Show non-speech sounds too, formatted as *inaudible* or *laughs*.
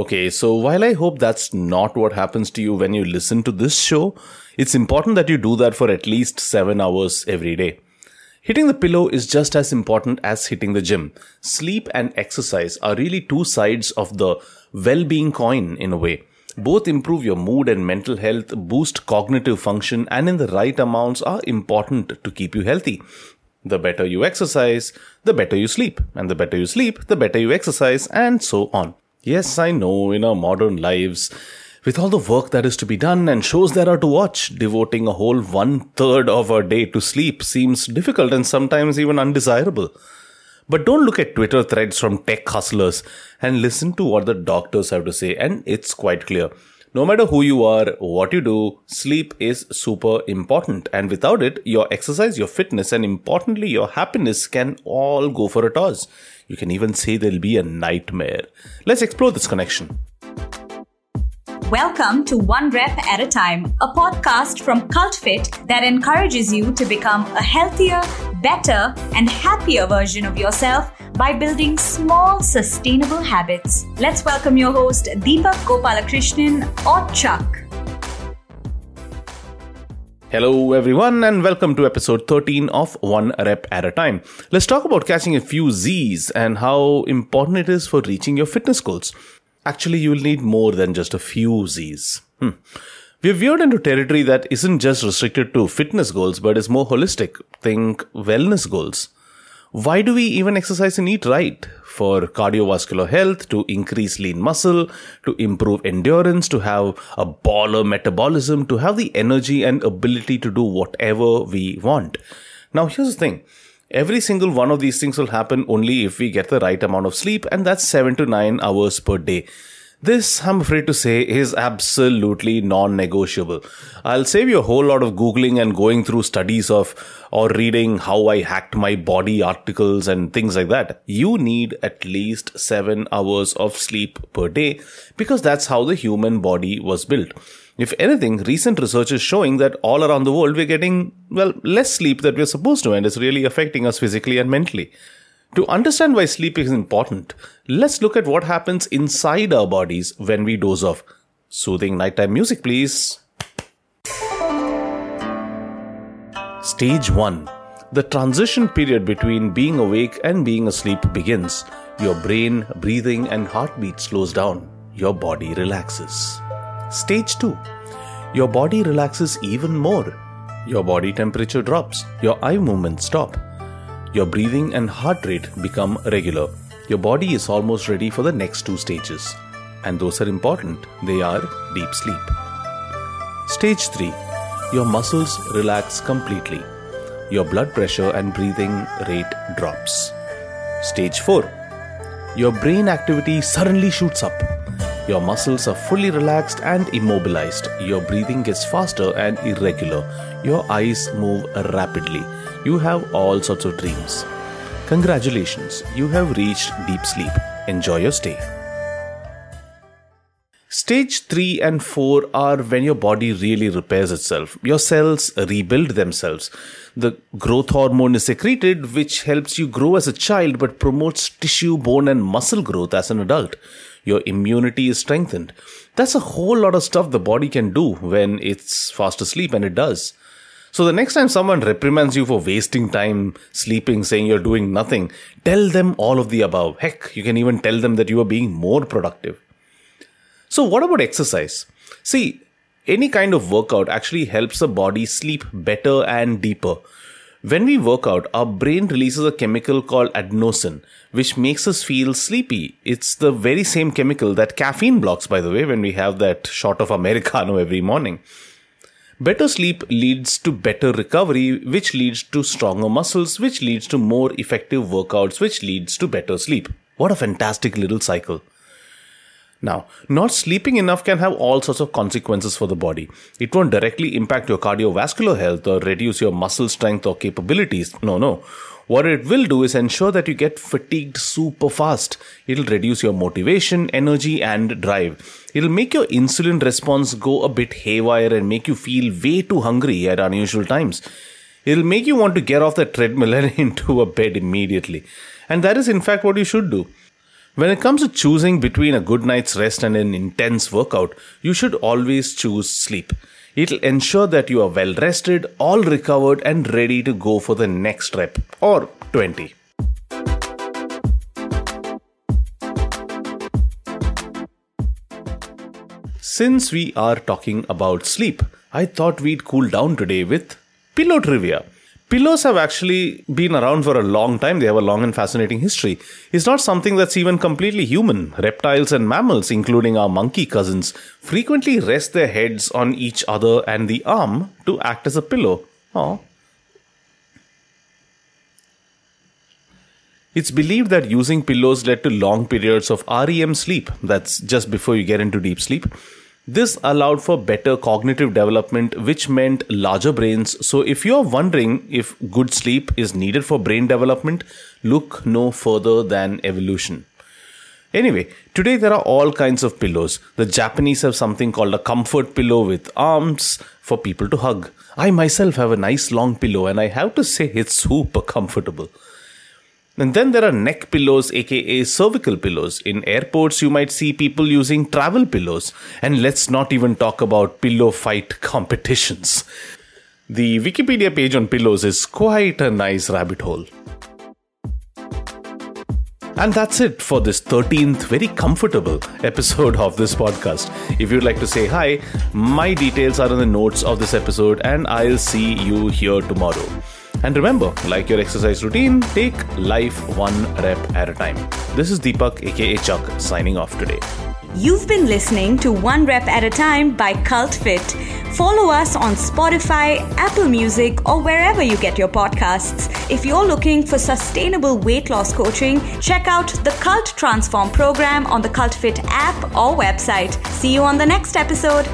Okay, so while I hope that's not what happens to you when you listen to this show, it's important that you do that for at least seven hours every day. Hitting the pillow is just as important as hitting the gym. Sleep and exercise are really two sides of the well being coin in a way. Both improve your mood and mental health, boost cognitive function, and in the right amounts are important to keep you healthy. The better you exercise, the better you sleep. And the better you sleep, the better you exercise, and so on. Yes, I know in our modern lives, with all the work that is to be done and shows there are to watch, devoting a whole one third of our day to sleep seems difficult and sometimes even undesirable. But don't look at Twitter threads from tech hustlers and listen to what the doctors have to say, and it's quite clear. No matter who you are, what you do, sleep is super important. And without it, your exercise, your fitness, and importantly, your happiness can all go for a toss. You can even say there'll be a nightmare. Let's explore this connection. Welcome to One Rep at a Time, a podcast from CultFit that encourages you to become a healthier, better, and happier version of yourself by building small, sustainable habits. Let's welcome your host, Deepak Gopalakrishnan or Chuck. Hello, everyone, and welcome to episode 13 of One Rep at a Time. Let's talk about catching a few Z's and how important it is for reaching your fitness goals. Actually, you'll need more than just a few Z's. Hmm. We've veered into territory that isn't just restricted to fitness goals, but is more holistic. Think wellness goals. Why do we even exercise and eat right? For cardiovascular health, to increase lean muscle, to improve endurance, to have a baller metabolism, to have the energy and ability to do whatever we want. Now, here's the thing. Every single one of these things will happen only if we get the right amount of sleep, and that's 7 to 9 hours per day. This, I'm afraid to say, is absolutely non negotiable. I'll save you a whole lot of Googling and going through studies of or reading how I hacked my body articles and things like that. You need at least seven hours of sleep per day because that's how the human body was built. If anything, recent research is showing that all around the world we're getting, well, less sleep that we're supposed to and it's really affecting us physically and mentally. To understand why sleep is important, let's look at what happens inside our bodies when we doze off. Soothing nighttime music, please. Stage 1 The transition period between being awake and being asleep begins. Your brain, breathing, and heartbeat slows down. Your body relaxes. Stage 2 Your body relaxes even more. Your body temperature drops. Your eye movements stop your breathing and heart rate become regular. Your body is almost ready for the next two stages. And those are important. They are deep sleep. Stage 3 Your muscles relax completely. Your blood pressure and breathing rate drops. Stage 4 Your brain activity suddenly shoots up. Your muscles are fully relaxed and immobilized. Your breathing gets faster and irregular. Your eyes move rapidly you have all sorts of dreams. Congratulations, you have reached deep sleep. Enjoy your stay. Stage 3 and 4 are when your body really repairs itself. Your cells rebuild themselves. The growth hormone is secreted, which helps you grow as a child but promotes tissue, bone, and muscle growth as an adult. Your immunity is strengthened. That's a whole lot of stuff the body can do when it's fast asleep, and it does. So the next time someone reprimands you for wasting time sleeping, saying you're doing nothing, tell them all of the above. Heck, you can even tell them that you are being more productive. So what about exercise? See, any kind of workout actually helps the body sleep better and deeper. When we work out, our brain releases a chemical called adenosine, which makes us feel sleepy. It's the very same chemical that caffeine blocks, by the way, when we have that shot of Americano every morning. Better sleep leads to better recovery, which leads to stronger muscles, which leads to more effective workouts, which leads to better sleep. What a fantastic little cycle. Now, not sleeping enough can have all sorts of consequences for the body. It won't directly impact your cardiovascular health or reduce your muscle strength or capabilities. No, no. What it will do is ensure that you get fatigued super fast. It'll reduce your motivation, energy, and drive. It'll make your insulin response go a bit haywire and make you feel way too hungry at unusual times. It'll make you want to get off the treadmill and *laughs* into a bed immediately. And that is, in fact, what you should do. When it comes to choosing between a good night's rest and an intense workout, you should always choose sleep. It'll ensure that you are well rested, all recovered, and ready to go for the next rep or 20. Since we are talking about sleep, I thought we'd cool down today with pillow trivia. Pillows have actually been around for a long time. They have a long and fascinating history. It's not something that's even completely human. Reptiles and mammals, including our monkey cousins, frequently rest their heads on each other and the arm to act as a pillow. Aww. It's believed that using pillows led to long periods of REM sleep, that's just before you get into deep sleep, this allowed for better cognitive development, which meant larger brains. So, if you're wondering if good sleep is needed for brain development, look no further than evolution. Anyway, today there are all kinds of pillows. The Japanese have something called a comfort pillow with arms for people to hug. I myself have a nice long pillow and I have to say it's super comfortable. And then there are neck pillows, aka cervical pillows. In airports, you might see people using travel pillows. And let's not even talk about pillow fight competitions. The Wikipedia page on pillows is quite a nice rabbit hole. And that's it for this 13th very comfortable episode of this podcast. If you'd like to say hi, my details are in the notes of this episode, and I'll see you here tomorrow. And remember, like your exercise routine, take life one rep at a time. This is Deepak, aka Chuck, signing off today. You've been listening to One Rep at a Time by Cult Fit. Follow us on Spotify, Apple Music, or wherever you get your podcasts. If you're looking for sustainable weight loss coaching, check out the Cult Transform program on the Cult Fit app or website. See you on the next episode.